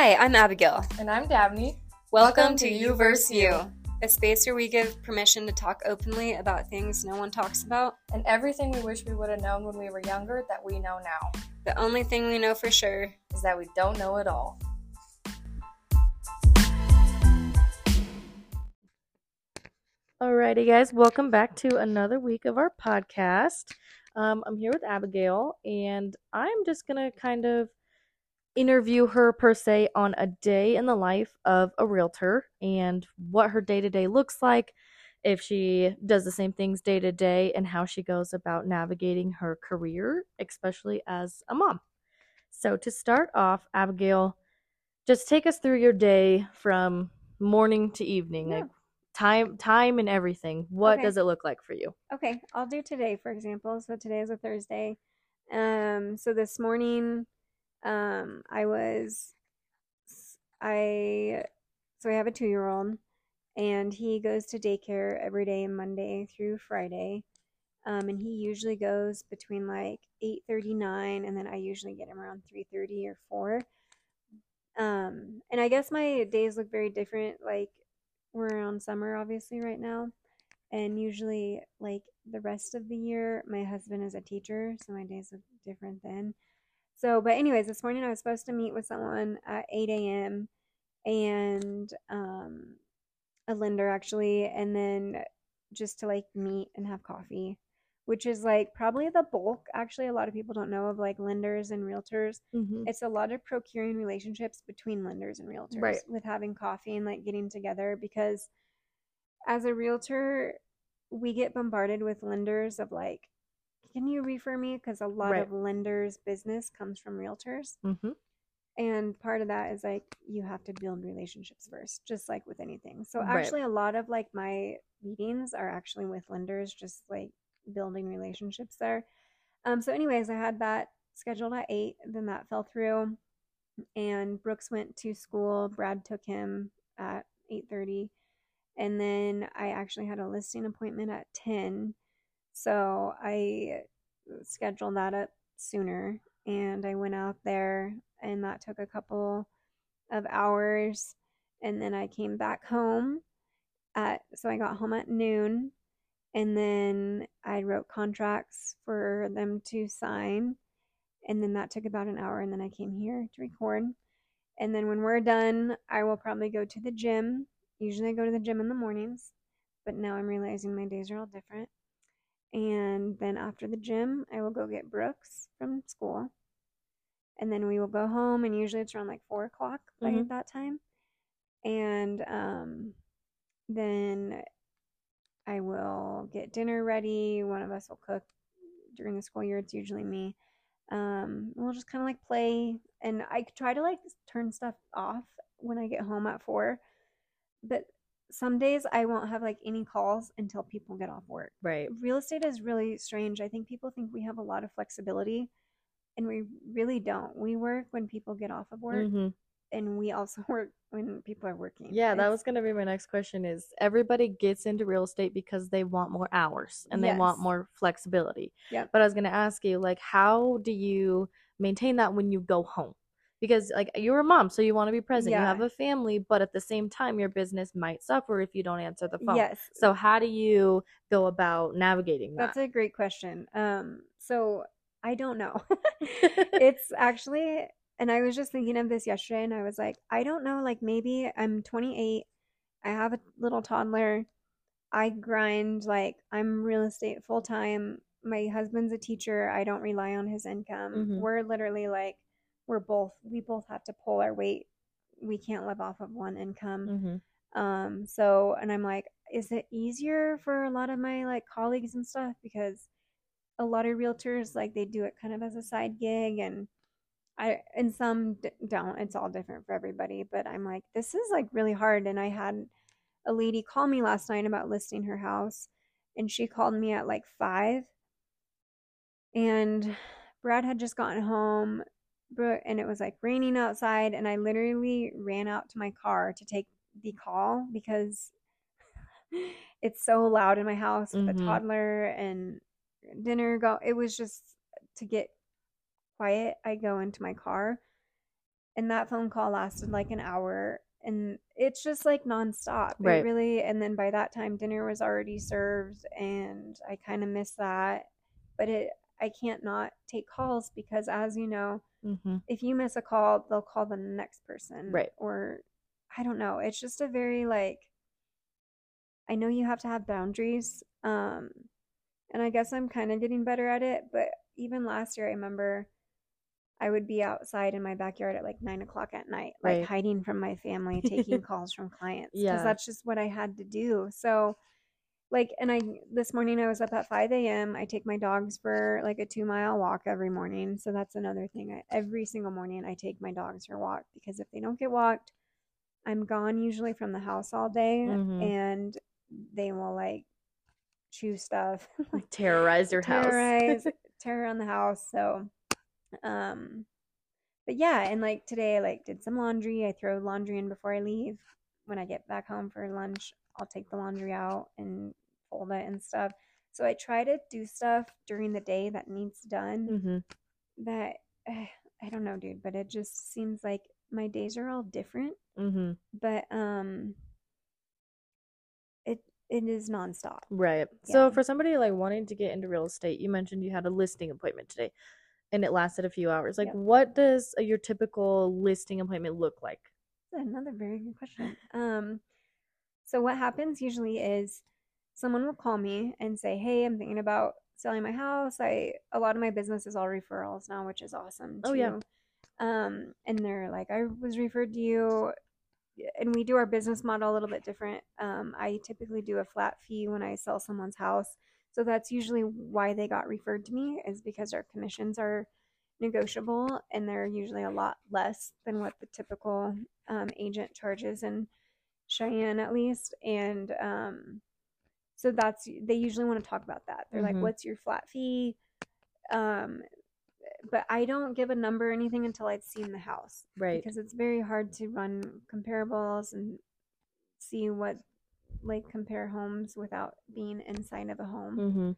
Hi, I'm Abigail. And I'm Dabney. Welcome, to You vs. You, a space where we give permission to talk openly about things no one talks about. And everything we wish we would have known when we were younger that we know now The only thing we know for sure is that we don't know it all. Alrighty, guys, welcome back to another week of our podcast. Um, I'm here with Abigail, and I'm just gonna kind of interview her per se on a day in the life of a realtor and what her day to day looks like, if she does the same things day to day, and how she goes about navigating her career, especially as a mom. So, to start off, Abigail, just take us through your day from morning to evening. Yeah. Like, time time and everything what Okay. does it look like for you Okay, I'll do today, for example. So today is a Thursday. Um, so this morning, um, I was, I, so I have a two-year-old, and he goes to daycare every day, Monday through Friday. Um, and he usually goes between like eight thirty-nine, and then I usually get him around three thirty or four. Um, and I guess my days look very different. Like we're on summer, obviously, right now and usually like the rest of the year my husband is a teacher so my days look different then so but anyways this morning i was supposed to meet with someone at 8 a.m and um a lender actually and then just to like meet and have coffee which is like probably the bulk actually a lot of people don't know of like lenders and realtors mm-hmm. it's a lot of procuring relationships between lenders and realtors Right. with having coffee and like getting together because as a realtor we get bombarded with lenders of like can you refer me? Because a lot Right. of lenders business comes from realtors. Mm-hmm. and part of that is like you have to build relationships first just like with anything. So Right. actually a lot of like my meetings are actually with lenders just like building relationships there. Um so anyways i had that scheduled at eight then that fell through. And brooks went to school brad took him at 8.30 and then i actually had a listing appointment at 10 so i scheduled that up sooner and i went out there and that took a couple of hours and then i came back home at so i got home at noon and then i wrote contracts for them to sign and then that took about an hour and then i came here to record. And then when we're done i will probably go to the gym. Usually i go to the gym in the mornings but now i'm realizing my days are all different and then after the gym i will go get brooks from school. And then we will go home and usually it's around like four o'clock by Mhm. that time. And um then i will get dinner ready. One of us will cook during the school year. It's usually me. Um we'll just kind of like play. And i try to like turn stuff off when i get home at four. But some days i won't have like any calls until people get off work right real estate is really strange. I think people think we have a lot of flexibility, and we really don't. We work when people get off of work, mm-hmm. and we also work when people are working. yeah that was going to be my next question is everybody gets into real estate because they want more hours and they want more flexibility Yep. but i was going to ask you like how do you maintain that when you go home because like you're a mom so you want to be present you have a family but at the same time your business might suffer if you don't answer the phone Yes. so how do you go about navigating that That's a great question. Um, so I don't know. it's actually, and I was just thinking of this yesterday, and I was like, I don't know. Like maybe I'm 28. I have a little toddler. I grind. Like I'm real estate full time. My husband's a teacher. I don't rely on his income. Mhm. We're literally like, we're both. We both have to pull our weight. We can't live off of one income. mm-hmm. Um, so, and I'm like, is it easier for a lot of my like colleagues and stuff? Because a lot of realtors, like, they do it kind of as a side gig, and I, and some d- don't. It's all different for everybody. But I'm like, this is like really hard. And I had a lady call me last night about listing her house, and she called me at like five. And Brad had just gotten home, and it was like raining outside, and I literally ran out to my car to take the call because it's so loud in my house with Mhm. a toddler and dinner go it was just to get quiet i go into my car and that phone call lasted like an hour and it's just like nonstop. It Right. really and then by that time dinner was already served and I kind of miss that. But it I can't not take calls because as you know, Mm-hmm. if you miss a call, they'll call the next person. Right. Or I don't know. It's just a very like I know you have to have boundaries. Um and I guess I'm kind of getting better at it, but even last year I remember I would be outside in my backyard at like nine o'clock at night, like Right. hiding from my family, taking calls from clients. Because Yeah. that's just what I had to do. So like and I this morning I was up at 5 a.m. I take my dogs for like a two mile walk every morning. So that's another thing. I, every single morning I take my dogs for a walk because if they don't get walked, I'm gone usually from the house all day Mhm. and they will like chew stuff, like, Terrorize your house. terrorize, terror on the house. So, um, but yeah, and like today, I like did some laundry. I throw laundry in before I leave. When I get back home for lunch, I'll take the laundry out and fold it and stuff. So I try to do stuff during the day that needs done. mm-hmm. That eh, I don't know, dude, but it just seems like my days are all different. Mm-hmm. But um, it it is nonstop. Right. So for somebody like wanting to get into real estate, you mentioned you had a listing appointment today and it lasted a few hours. Like Yep. what does uh, your typical listing appointment look like? Another very good question. Um, so what happens usually is someone will call me and say, "Hey, I'm thinking about selling my house. I a lot of my business is all referrals now, which is awesome Oh, yeah. Um, and they're like, "I was referred to you." And we do our business model a little bit different. Um, I typically do a flat fee when I sell someone's house. So that's usually why they got referred to me is because our commissions are negotiable and they're usually a lot less than what the typical um, agent charges in Cheyenne at least. And um, so that's they usually want to talk about that. They're Mhm. like, "What's your flat fee?" Um, but I don't give a number or anything until I've seen the house Right. because it's very hard to run comparables and see what like compare homes without being inside of a home. Mm-hmm.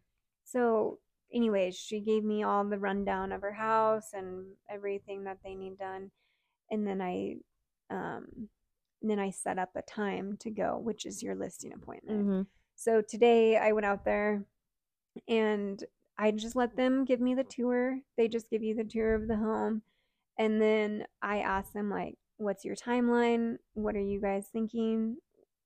So, anyways, she gave me all the rundown of her house and everything that they need done, and then I, um, then I set up a time to go, which is your listing appointment. Mm-hmm. So today I went out there, and I just let them give me the tour. They just give you the tour of the home, and then I ask them like, "What's your timeline? What are you guys thinking?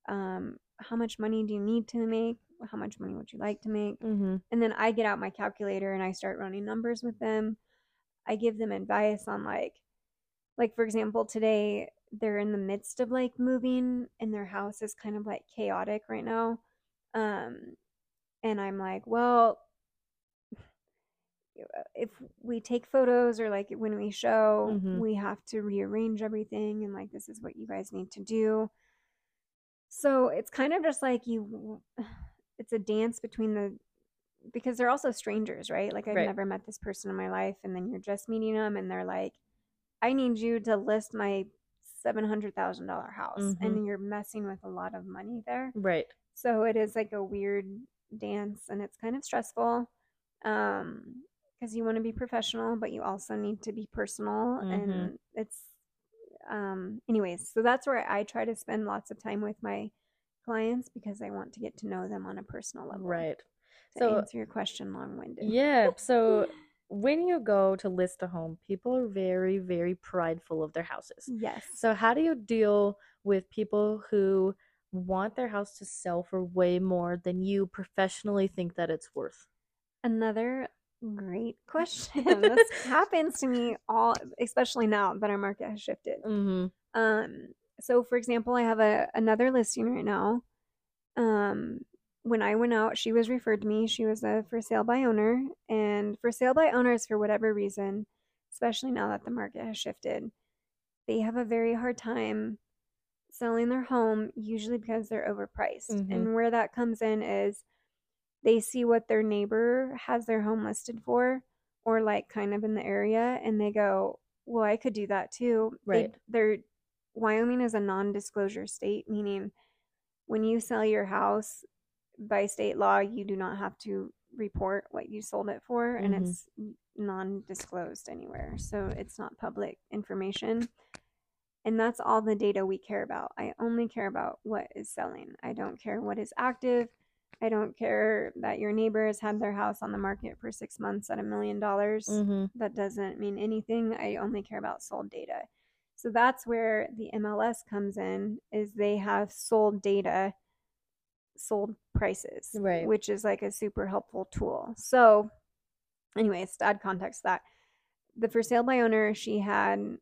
Um, how much money do you need to make? How much money would you like to make?" Mm-hmm. And then I get out my calculator and I start running numbers with them. I give them advice on like like for example, today they're in the midst of like moving and their house is kind of like chaotic right now. Um and I'm like, well, if we take photos or like when we show, Mhm. we have to rearrange everything and like this is what you guys need to do. So it's kind of just like you it's a dance between the because they're also strangers, right? Like I've Right. never met this person in my life and then you're just meeting them and they're like I need you to list my $700,000 house Mhm. and you're messing with a lot of money there. Right. So it is like a weird dance and it's kind of stressful. Um because you want to be professional, but you also need to be personal Mhm. and it's um anyways, so that's where I try to spend lots of time with my clients because I want to get to know them on a personal level. Right. To So- answer your question long-winded. Yeah. So when you go to list a home, people are very, very prideful of their houses. Yes. So how do you deal with people who want their house to sell for way more than you professionally think that it's worth? Another great question. this happens to me all especially now that our market has shifted. Mm-hmm. Um, so for example, I have a another listing right now. Um, when I went out, she was referred to me. She was a for sale by owner, and for sale by owners, for whatever reason, especially now that the market has shifted, they have a very hard time selling their home, usually because they're overpriced. Mhm. And where that comes in is they see what their neighbor has their home listed for, or like kind of in the area, and they go, "Well, I could do that too." They- Right. they're Wyoming is a non-disclosure state, meaning when you sell your house by state law, you do not have to report what you sold it for, and Mhm. it's non-disclosed anywhere, so it's not public information. And that's all the data we care about. I only care about what is selling. I don't care what is active. I don't care that your neighbors had their house on the market for six months at a million dollars. Mhm. That doesn't mean anything. I only care about sold data. So that's where the MLS comes in is they have sold data, sold prices, Right. which is like a super helpful tool. So anyways, to add context to that the for sale by owner, she had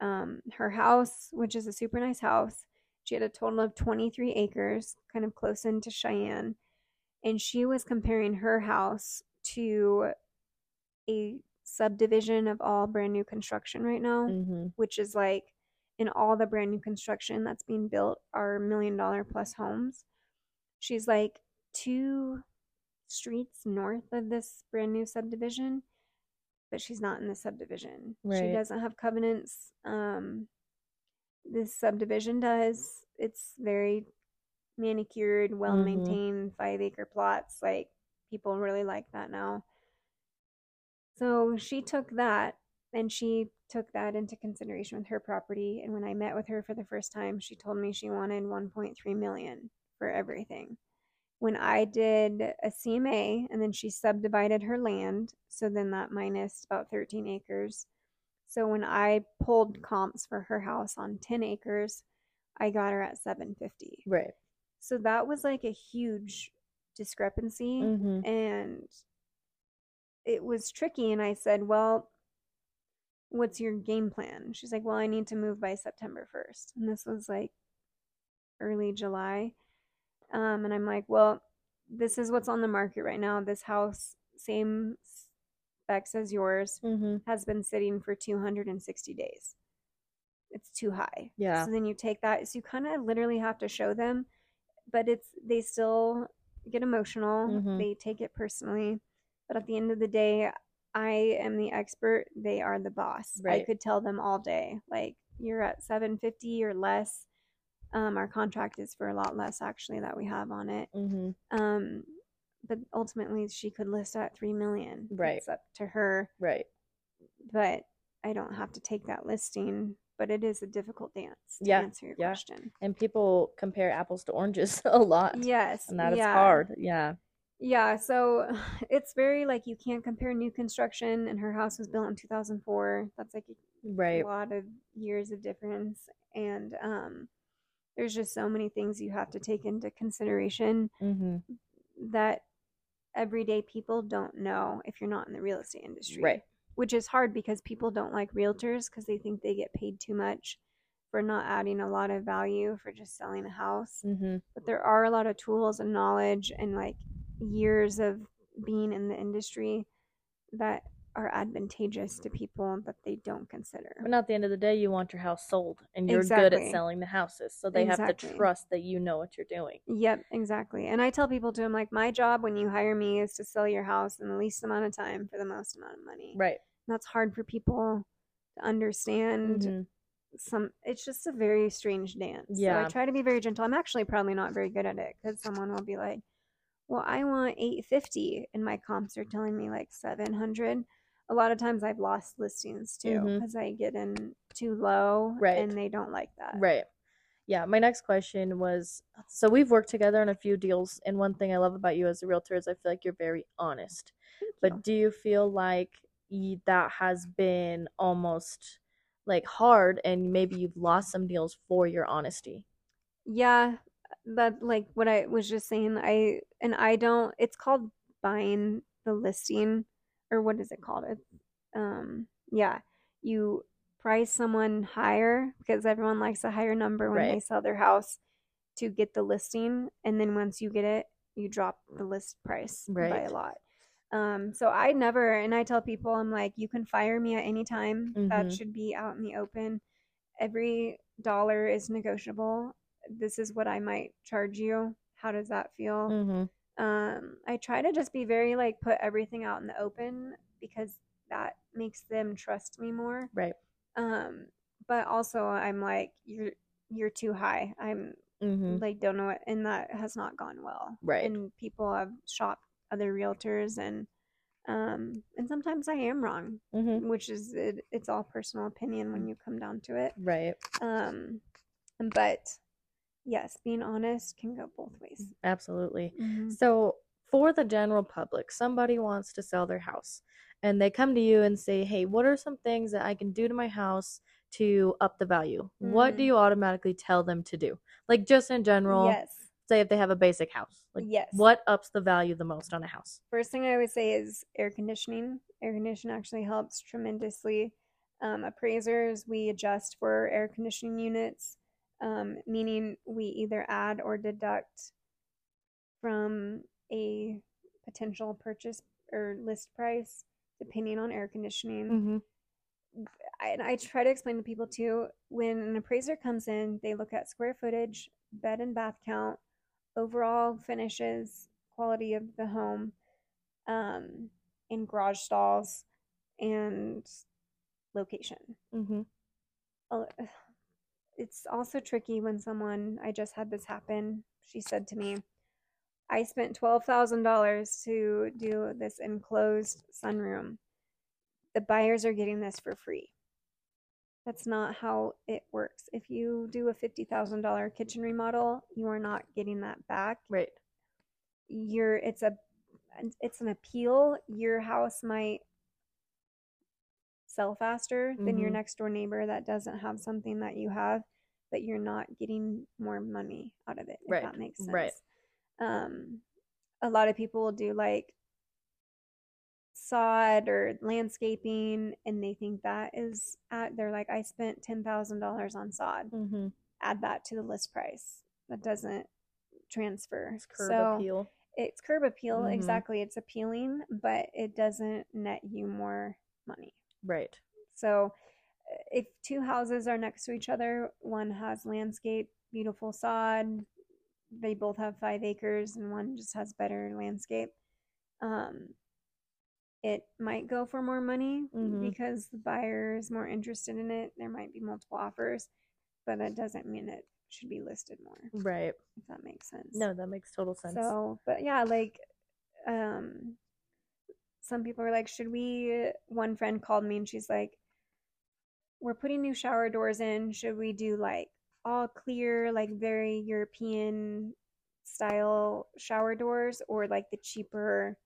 um, her house, which is a super nice house. She had a total of 23 acres, kind of close into Cheyenne. And she was comparing her house to a subdivision of all brand new construction right now, Mhm. which is like in all the brand new construction that's being built are million dollar plus homes. She's like two streets north of this brand new subdivision, but she's not in the subdivision. She doesn't have covenants. Um, this subdivision does. It's very manicured, well maintained, five acre plots. Like people really like that now. So she took that and she took that into consideration with her property. And when I met with her for the first time, she told me she wanted 1.3 million for everything. When I did a CMA and then she subdivided her land, so then that minus about 13 acres. So when I pulled comps for her house on 10 acres, I got her at 750. Right. So that was like a huge discrepancy Mhm. and it was tricky and i said well what's your game plan she's like well i need to move by september 1st and this was like early july um, and i'm like well this is what's on the market right now this house same specs as yours Mhm. has been sitting for 260 days it's too high Yeah. so then you take that so you kind of literally have to show them but it's they still get emotional Mhm. they take it personally but at the end of the day i am the expert they are the boss Right. i could tell them all day like you're at 750 or less um, our contract is for a lot less actually that we have on it Mhm. um, but ultimately she could list at 3 million Right. it's up to her Right. but i don't have to take that listing but it is a difficult dance to Yeah, answer your yeah. question And people compare apples to oranges a lot. yes And that is yeah. hard. Yeah. Yeah, so it's very like you can't compare new construction, and her house was built in 2004. That's like a Right. lot of years of difference, and um, there's just so many things you have to take into consideration Mhm. that everyday people don't know if you're not in the real estate industry. Right. Which is hard because people don't like realtors because they think they get paid too much for not adding a lot of value for just selling a house Mhm. but there are a lot of tools and knowledge and like years of being in the industry that are advantageous to people that they don't consider. But at the end of the day, you want your house sold, and you're good at selling the houses, so they have Exactly. to trust that you know what you're doing. Yep, exactly. And I tell people to, I'm like, my job when you hire me is to sell your house in the least amount of time for the most amount of money. Right. That's hard for people to understand. Mhm. Some, it's just a very strange dance. So Yeah. I try to be very gentle. I'm actually probably not very good at it because someone will be like, well, I want 850 and my comps are telling me like 700. A lot of times I've lost listings too mm-hmm. because I get in too low Right. and they don't like that. Right. Yeah. My next question was so we've worked together on a few deals, and one thing I love about you as a realtor is I feel like you're very honest. Thank But you. do you feel like that has been almost like hard, and maybe you've lost some deals for your honesty? Yeah, that like what I was just saying. I and I don't. It's called buying the listing, or what is it called? It's um yeah. You price someone higher because everyone likes a higher number when they sell their house to get the listing, and then once you get it, you drop the list price by a lot. Um, so I never, and I tell people, I'm like, you can fire me at any time. That Mhm. should be out in the open. Every dollar is negotiable. This is what I might charge you. How does that feel? Mm-hmm. Um, I try to just be very like put everything out in the open because that makes them trust me more. Right. Um, but also I'm like, you're you're too high. I'm Mm-hmm. like don't know what and that has not gone well Right. and people have shopped other realtors and Um, and sometimes I am wrong, Mm-hmm. which is it, it's all personal opinion when you come down to it. Right. Um, but yes, being honest can go both ways. Absolutely. Mhm. So, for the general public, somebody wants to sell their house and they come to you and say, Hey, what are some things that I can do to my house to up the value? What do Mhm. you automatically tell them to do? Like, just in general, Yes. say if they have a basic house, like, Yes. what ups the value the most on a house? First thing I would say is air conditioning. Air conditioning actually helps tremendously. Um, appraisers, we adjust for air conditioning units, um, meaning we either add or deduct from a potential purchase or list price depending on air conditioning. Mm-hmm. I, and I try to explain to people too when an appraiser comes in, they look at square footage, bed and bath count, overall finishes, quality of the home, um, and garage stalls, and location. Mm-hmm. It's also tricky when someone, I just had this happen. She said to me, I spent $12,000 to do this enclosed sunroom. The buyers are getting this for free. That's not how it works. If you do a $50,000 kitchen remodel, you are not getting that back. Right. You're it's a it's an appeal. Your house might sell faster than your Mhm. next door neighbor that doesn't have something that you have, but you're not getting more money out of it. If Right, that makes sense. right. Um, a lot of people will do like sod or landscaping, and they think that is at. They're like, I spent ten thousand dollars on sod. Mm-hmm. Add that to the list price. That doesn't transfer. It's curb so appeal. it's curb appeal Mhm. exactly. It's appealing, but it doesn't net you more money. Right. So uh, if two houses are next to each other, one has landscape, beautiful sod, they both have five acres, and one just has better landscape. Um, it might go for more money Mhm. because the buyer is more interested in it. There might be multiple offers, but that doesn't mean it should be listed more, Right. if that makes sense. No, that makes total sense. So, but yeah, like, um, some people are like, should we? One friend called me and she's like, we're putting new shower doors in. Should we do like all clear, like very European style shower doors or like the cheaper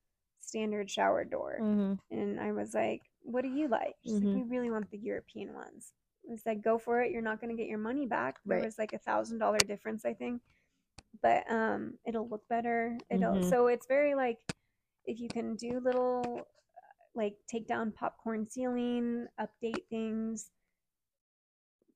standard shower door? mm-hmm. And I was like, what do you like? She's like, we really want the European ones. I was like, go for it. You're not going to get your money back. There Right. was like a thousand dollar difference, I think. But um, it'll look better. It'll Mhm. so it's very like if you can do little like take down popcorn ceiling, update things,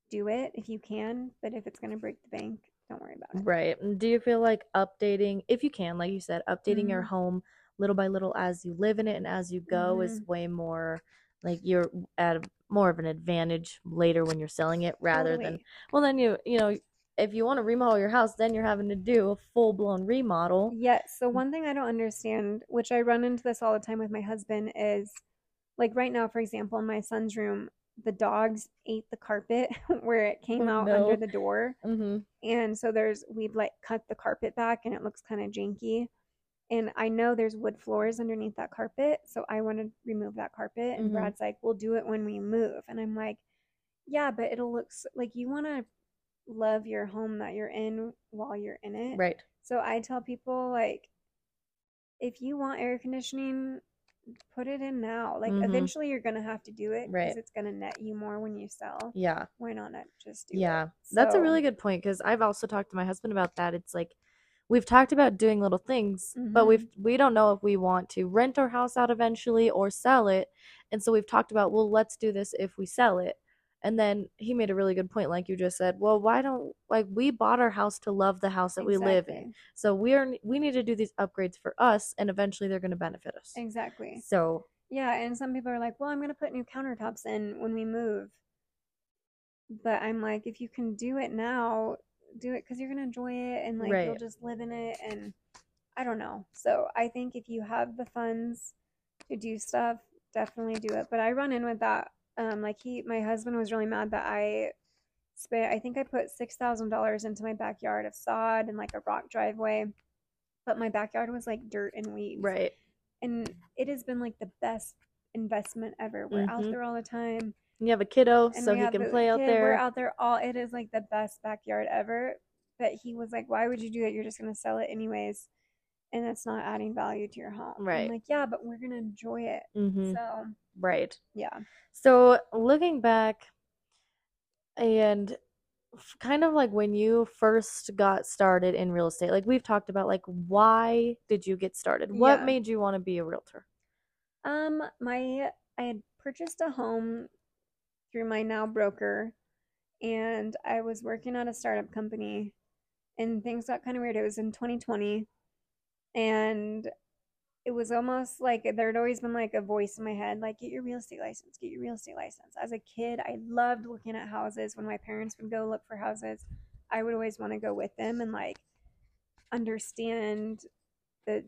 do it if you can. But if it's going to break the bank, don't worry about it. Right. Do you feel like updating, if you can, like you said, updating your Mhm. home little by little as you live in it and as you go is Mm-hmm. way more like you're at a, more of an advantage later when you're selling it rather than well then you you know if you want to remodel your house then you're having to do a full blown remodel. Yes. So one thing I don't understand, which I run into this all the time with my husband, is like right now, for example, in my son's room, the dogs ate the carpet where it came Oh, out no. under the door. Mhm. And so there's we've like cut the carpet back and it looks kind of janky. And I know there's wood floors underneath that carpet, so I want to remove that carpet. And Mhm. Brad's like, "We'll do it when we move." And I'm like, "Yeah, but it'll look like you want to love your home that you're in while you're in it." Right. So I tell people like if you want air conditioning, put it in now. Like Mhm. eventually you're gonna have to do it because Right. it's gonna net you more when you sell. Yeah. Why not not just do it? Yeah. That's a really good point because I've also talked to my husband about that. It's like we've talked about doing little things, but we've we don't know if we want to rent our house out eventually or sell it. And so we've talked about, well, let's do this if we sell it. And then he made a really good point, like you just said. Well, why don't like we bought our house to love the house that we live in, so we're we need to do these upgrades for us, and eventually they're going to benefit us. Exactly. So Yeah, and some people are like, "Well, I'm gonna put new countertops in when we move," but I'm like, if you can do it now, do it because you're gonna enjoy it and like you'll just live in it. And I don't know. So I think if you have the funds to do stuff, definitely do it. But I run in with that. Um, like he, my husband was really mad that I spent. I think I put six thousand dollars into my backyard of sod and like a rock driveway, but my backyard was like dirt and weeds right, and it has been like the best investment ever. We're out Mhm. there all the time. You have a kiddo, and so he can play out there. We're out there all. It is like the best backyard ever. But he was like, "Why would you do that? You're just gonna sell it anyways, and it's not adding value to your home." Right. I'm like, "Yeah, but we're gonna enjoy it." hmm So Right. yeah, So looking back, and kind of like when you first got started in real estate, like we've talked about, like why did you get started? What Yeah. made you want to be a realtor? um, my I had purchased a home through my now broker, and I was working at a startup company, and things got kind of weird. It was in 2020, and it was almost like there had always been like a voice in my head, like, get your real estate license, get your real estate license. As a kid, I loved looking at houses. When my parents would go look for houses, I would always want to go with them and like understand the.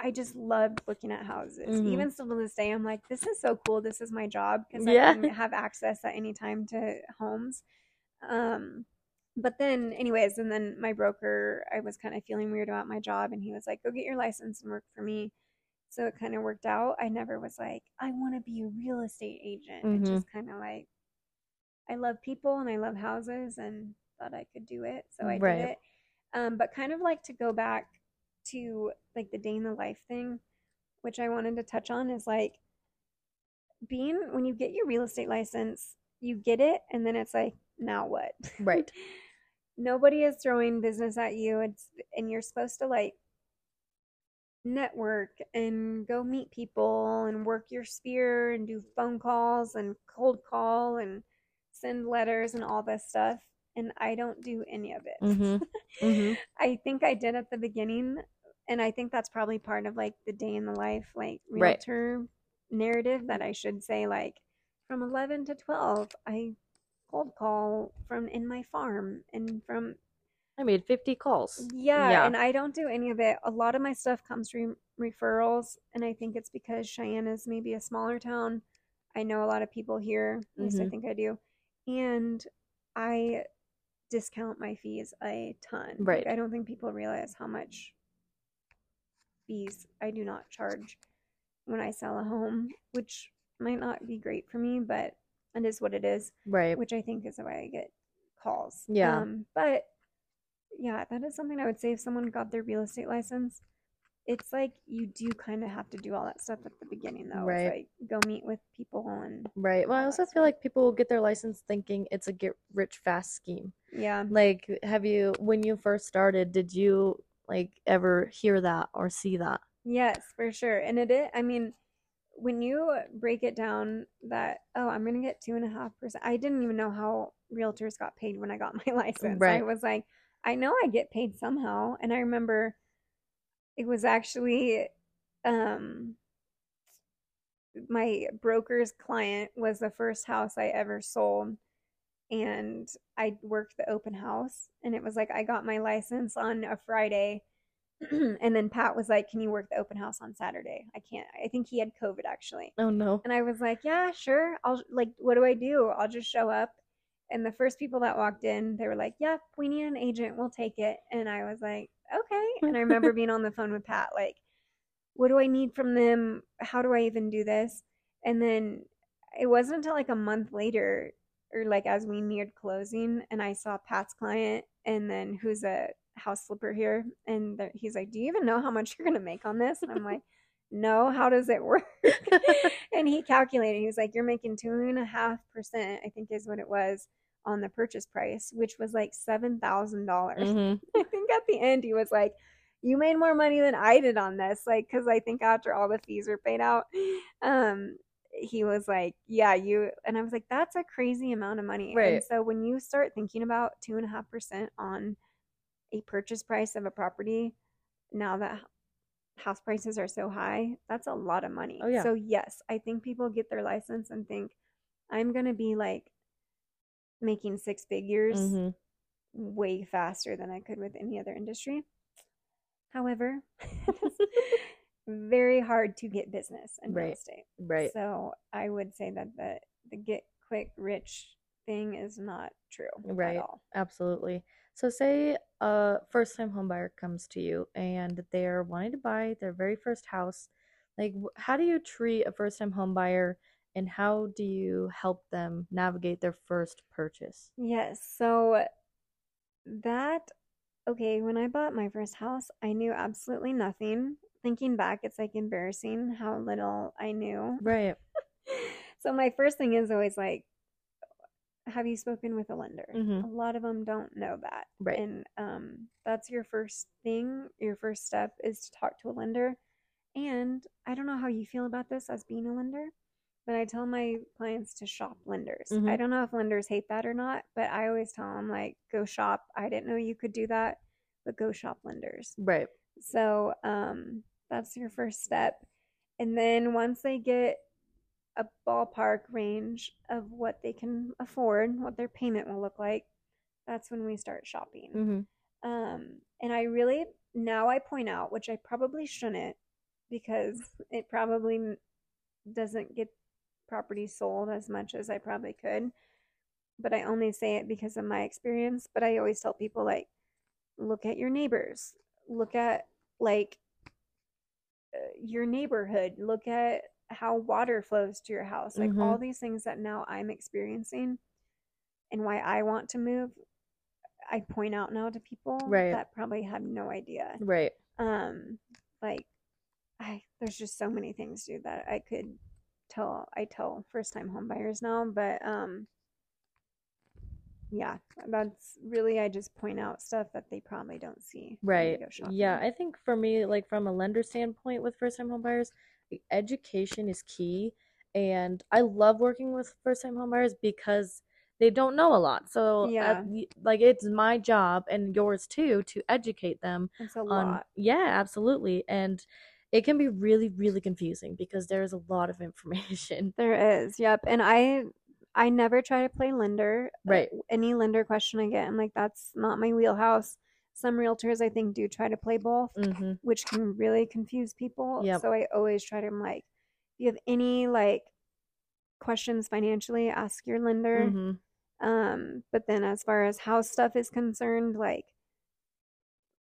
I just loved looking at houses. Mhm. Even still to this day, I'm like, this is so cool. This is my job because Yeah. I can have access at any time to homes. Um, but then, anyways, and then my broker, I was kind of feeling weird about my job, and he was like, "Go get your license and work for me." So it kind of worked out. I never was like, "I want to be a real estate agent." Mhm. It just kind of like, I love people and I love houses, and thought I could do it, so I Right. did it. Um, but kind of like to go back to like the day in the life thing, which I wanted to touch on is like being when you get your real estate license, you get it, and then it's like, now what? Right. Nobody is throwing business at you. It's and you're supposed to like network and go meet people and work your sphere and do phone calls and cold call and send letters and all this stuff. And I don't do any of it. Mm-hmm. Mm-hmm. I think I did at the beginning, and I think that's probably part of like the day in the life, like Right. realtor narrative that I should say like from 11 to 12, I cold call from in my farm and from I made 50 calls. yeah, Yeah. and I don't do any of it. A lot of my stuff comes from referrals, and I think it's because Cheyenne is maybe a smaller town. I know a lot of people here, at least I Mhm. think I do, and I discount my fees a ton. Like, Right. I don't think people realize how much fees I do not charge when I sell a home, which might not be great for me, but it is what it is Right. which I think is why I get calls. Yeah. Um, but yeah, that is something I would say if someone got their real estate license. It's like you do kind of have to do all that stuff at the beginning, though. Right. It's like go meet with people and Right. Well, I also feel like people will get their license thinking it's a get rich fast scheme. yeah, Like, have you, when you first started, did you like ever hear that or see that? yes, for sure. And it is. I mean, when you break it down, that oh, I'm gonna get two and a half percent. I didn't even know how realtors got paid when I got my license. right. I was like, I know I get paid somehow, and I remember it was actually um my broker's client was the first house I ever sold and I worked the open house and it was like I got my license on a Friday and then Pat was like can you work the open house on Saturday? I can't I think he had covid actually. Oh, no. and I was like yeah sure. I'll like what do I do? I'll just show up. And the first people that walked in they were like yep we need an agent. We'll take it. And I was like okay. And I remember being on the phone with Pat like what do I need from them? How do I even do this? And then it wasn't until like a month later, or like as we neared closing, and I saw Pat's client, and then who's a house slipper here, and he's like, "Do you even know how much you're gonna make on this?" And I'm like, "No, how does it work?" and he calculated. He was like, "You're making two and a half percent, I think is what it was." On the purchase price, which was like seven thousand dollars. hmm I think at the end he was like, "You made more money than I did on this." Like, because I think after all the fees were paid out, um, he was like, "Yeah, you." And I was like, "That's a crazy amount of money." Right. And so when you start thinking about two and a half percent on a purchase price of a property, now that house prices are so high, that's a lot of money. Oh, yeah. So yes, I think people get their license and think, "I'm gonna be like." making six figures hmm way faster than I could with any other industry. However, it's very hard to get business in real estate. Right. So I would say that the the get quick rich thing is not true Right. at all. Absolutely. So, say a first time homebuyer comes to you and they're wanting to buy their very first house. Like, how do you treat a first time homebuyer and how do you help them navigate their first purchase? Yes. So that, okay, when I bought my first house, I knew absolutely nothing. Thinking back, it's like embarrassing how little I knew. Right. So my first thing is always like, have you spoken with a lender? Mhm. A lot of them don't know that. Right. And um, that's your first thing. Your first step is to talk to a lender. And I don't know how you feel about this as being a lender, but I tell my clients to shop lenders. I Mhm. don't know if lenders hate that or not, but I always tell them, like, go shop. I didn't know you could do that, but go shop lenders. Right. So um, that's your first step. And then once they get a ballpark range of what they can afford, what their payment will look like, that's when we start shopping. hmm Um, and I really, now I point out, which I probably shouldn't because it probably doesn't get property sold as much as I probably could. But I only say it because of my experience. But I always tell people, like, look at your neighbors, look at, like, uh, your neighborhood, look at how water flows to your house, like Mhm. all these things that now I'm experiencing and why I want to move. I point out now to people Right. that probably have no idea. Right. Um, like I there's just so many things, dude, that I could tell I tell first time homebuyers now, but um yeah, that's really I just point out stuff that they probably don't see Right. Yeah, I think for me, like from a lender standpoint with first time homebuyers, education is key. And I love working with first time homebuyers because they don't know a lot. So, uh, Yeah. y- like, it's my job and yours too to educate them It's a on, lot. yeah, absolutely. And it can be really, really confusing because there's a lot of information. There is, yep. And I I never try to play lender. Uh, Right. Any lender question I get, I'm like, that's not my wheelhouse. Some realtors I think do try to play both, hmm which can really confuse people. Yep. So I always try to I'm like, if you have any like questions financially, ask your lender. hmm Um, but then as far as house stuff is concerned, like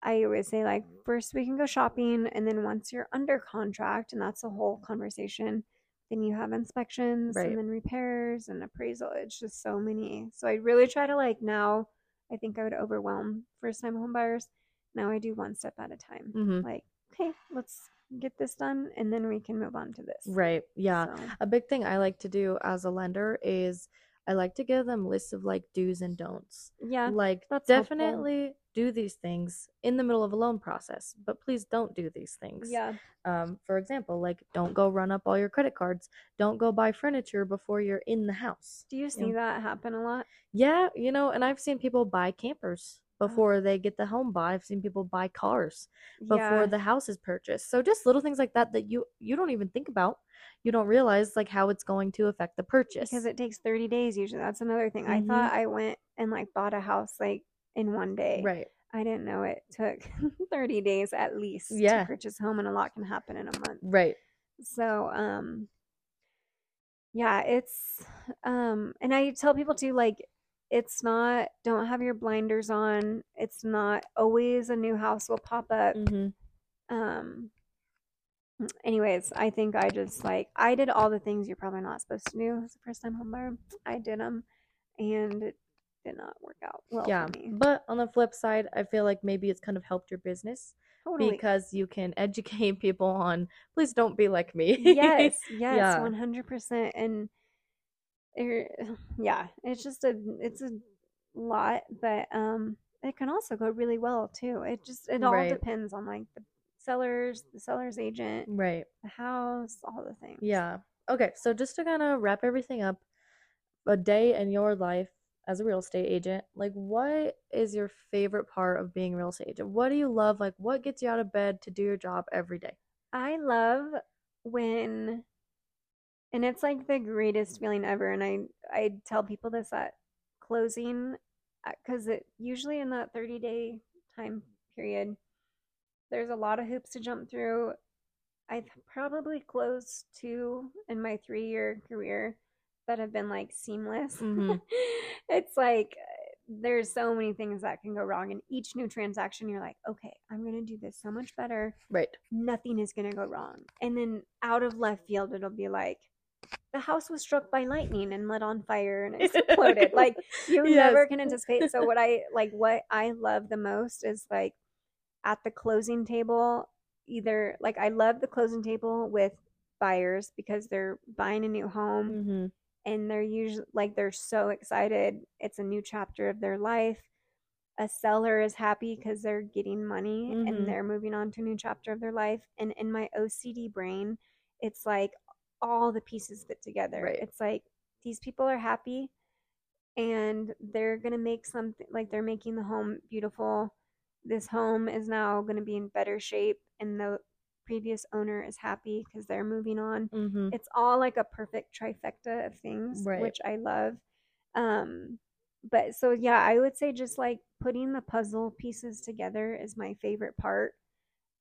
I always say like first we can go shopping and then once you're under contract and that's a whole conversation, then you have inspections Right. and then repairs and appraisal. It's just so many. So I really try to like now I think I would overwhelm first time homebuyers. Now I do one step at a time. hmm Like, okay, let's get this done and then we can move on to this. Right. Yeah. So, A big thing I like to do as a lender is I like to give them lists of like do's and don'ts. yeah. Like that's helpful. definitely do these things in the middle of a loan process, but please don't do these things. Yeah. Um, for example, like don't go run up all your credit cards. Don't go buy furniture before you're in the house. Do you see Yeah. that happen a lot? Yeah, you know, and I've seen people buy campers. Before they get the home buy. I've seen people buy cars before yeah. the house is purchased. So just little things like that that you you don't even think about. You don't realize like how it's going to affect the purchase. because it takes 30 days usually that's another thing i Mhm. thought i went and like bought a house like in one day right. i didn't know it took 30 days at least Yeah. to purchase home and a lot can happen in a month Right. so um yeah it's um and i tell people too like it's not don't have your blinders on it's not always a new house will pop up hmm um anyways i think i just like i did all the things you're probably not supposed to do as a first time homebuyer i did them and it did not work out well yeah. for me But on the flip side, I feel like maybe it's kind of helped your business totally because you can educate people on please don't be like me. yes yes Yeah. 100% and yeah it's just a it's a lot but um it can also go really well too it just it all Right. depends on like the sellers the seller's agent right. the house all the things Yeah. Okay, so just to kind of wrap everything up, a day in your life as a real estate agent, like what is your favorite part of being a real estate agent? What do you love? Like what gets you out of bed to do your job every day? I love when and it's like the greatest feeling ever and I I tell people this at closing cuz it usually in that 30 day time period there's a lot of hoops to jump through. I've probably closed two in my 3 year career that have been like seamless. Mhm. it's like there's so many things that can go wrong. And each new transaction, you're like, okay, I'm going to do this so much better. Right. Nothing is going to go wrong. And then out of left field, it'll be like, the house was struck by lightning and lit on fire and exploded. like you Yes. never can anticipate. So what I like, what I love the most is like at the closing table, either like I love the closing table with buyers because they're buying a new home Mm-hmm. and they're usually like they're so excited it's a new chapter of their life a seller is happy because they're getting money Mhm. and they're moving on to a new chapter of their life and in my ocd brain it's like all the pieces fit together Right. it's like these people are happy and they're gonna make something like they're making the home beautiful this home is now going to be in better shape and the previous owner is happy because they're moving on Mm-hmm. it's all like a perfect trifecta of things Right. which i love um but so yeah i would say just like putting the puzzle pieces together is my favorite part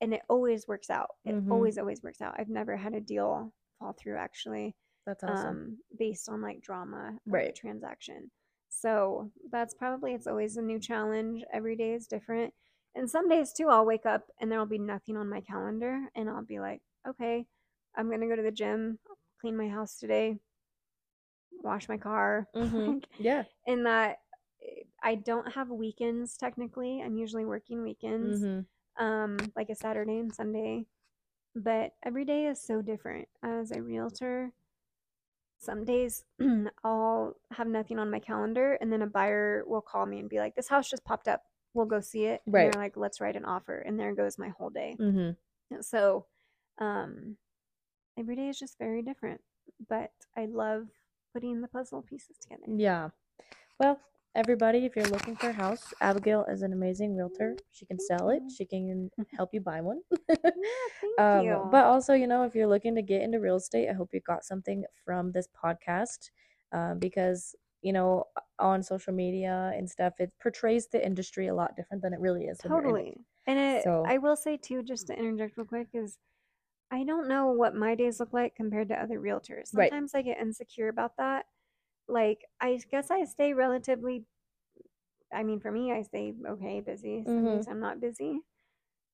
and it always works out it Mhm. always always works out i've never had a deal fall through actually That's awesome. um based on like drama Right. transaction so that's probably it's always a new challenge every day is different and some days too i'll wake up and there'll be nothing on my calendar and i'll be like okay i'm gonna go to the gym clean my house today wash my car Mhm. Yeah. and that eh, i don't have weekends technically i'm usually working weekends Mm-hmm. um like a saturday and sunday but every day is so different as a realtor some days i'll have nothing on my calendar and then a buyer will call me and be like this house just popped up we'll go see it and Right. they're like let's write an offer and there goes my whole day Mm-hmm. so um every day is just very different but i love putting the puzzle pieces together Yeah. Well, everybody, if you're looking for a house, Abigail is an amazing realtor. She can sell it. She can help you buy one. yeah thank um, you but also, you know, if you're looking to get into real estate, I hope you got something from this podcast um, because, you know, on social media and stuff, it portrays the industry a lot different than it really is. when you're in it. Totally. And it, So- I will say too, just to interject real quick, is I don't know what my days look like compared to other realtors. Right. Sometimes I get insecure about that. Like, I guess I stay relatively, I mean, for me, I stay okay, busy. Some Mhm. days I'm not busy.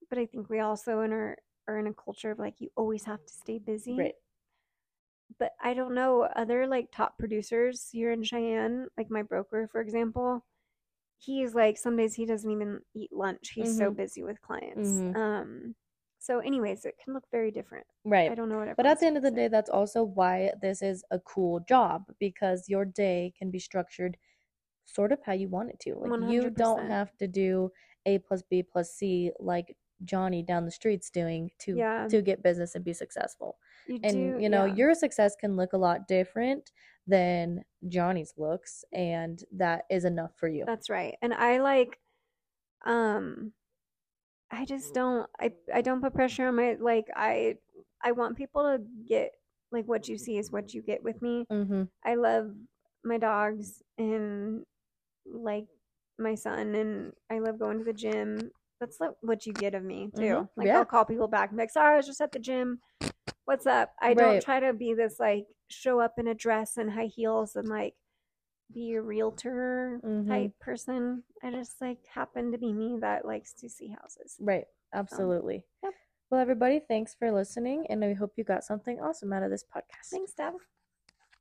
But I think we also in our, are in a culture of like, you always have to stay busy. Right. But I don't know, other like top producers here in Cheyenne, like my broker, for example, he's like some days he doesn't even eat lunch. He's so Mhm. busy with clients. Mhm. Um so anyways, it can look very different. Right. I don't know what But at the end of the day, that's also why this is a cool job because your day can be structured sort of how you want it to. Like you don't have to do A plus B plus C like Johnny down the streets doing to Yeah. to get business and be successful. you And do, you know, yeah. your success can look a lot different than Johnny's looks and that is enough for you. That's right. And I like um I just don't I I don't put pressure on my like I I want people to get like what you see is what you get with me. Mhm. I love my dogs and like my son and I love going to the gym. That's like what you get of me too. Mhm. Like Yeah. I'll call people back and be like, sorry, I was just at the gym. What's up? I Right. don't try to be this like show up in a dress and high heels and like be a realtor Mhm. type person. I just like happen to be me that likes to see houses. Right. Absolutely. yep. Well, everybody, thanks for listening and I hope you got something awesome out of this podcast. Thanks, Dav.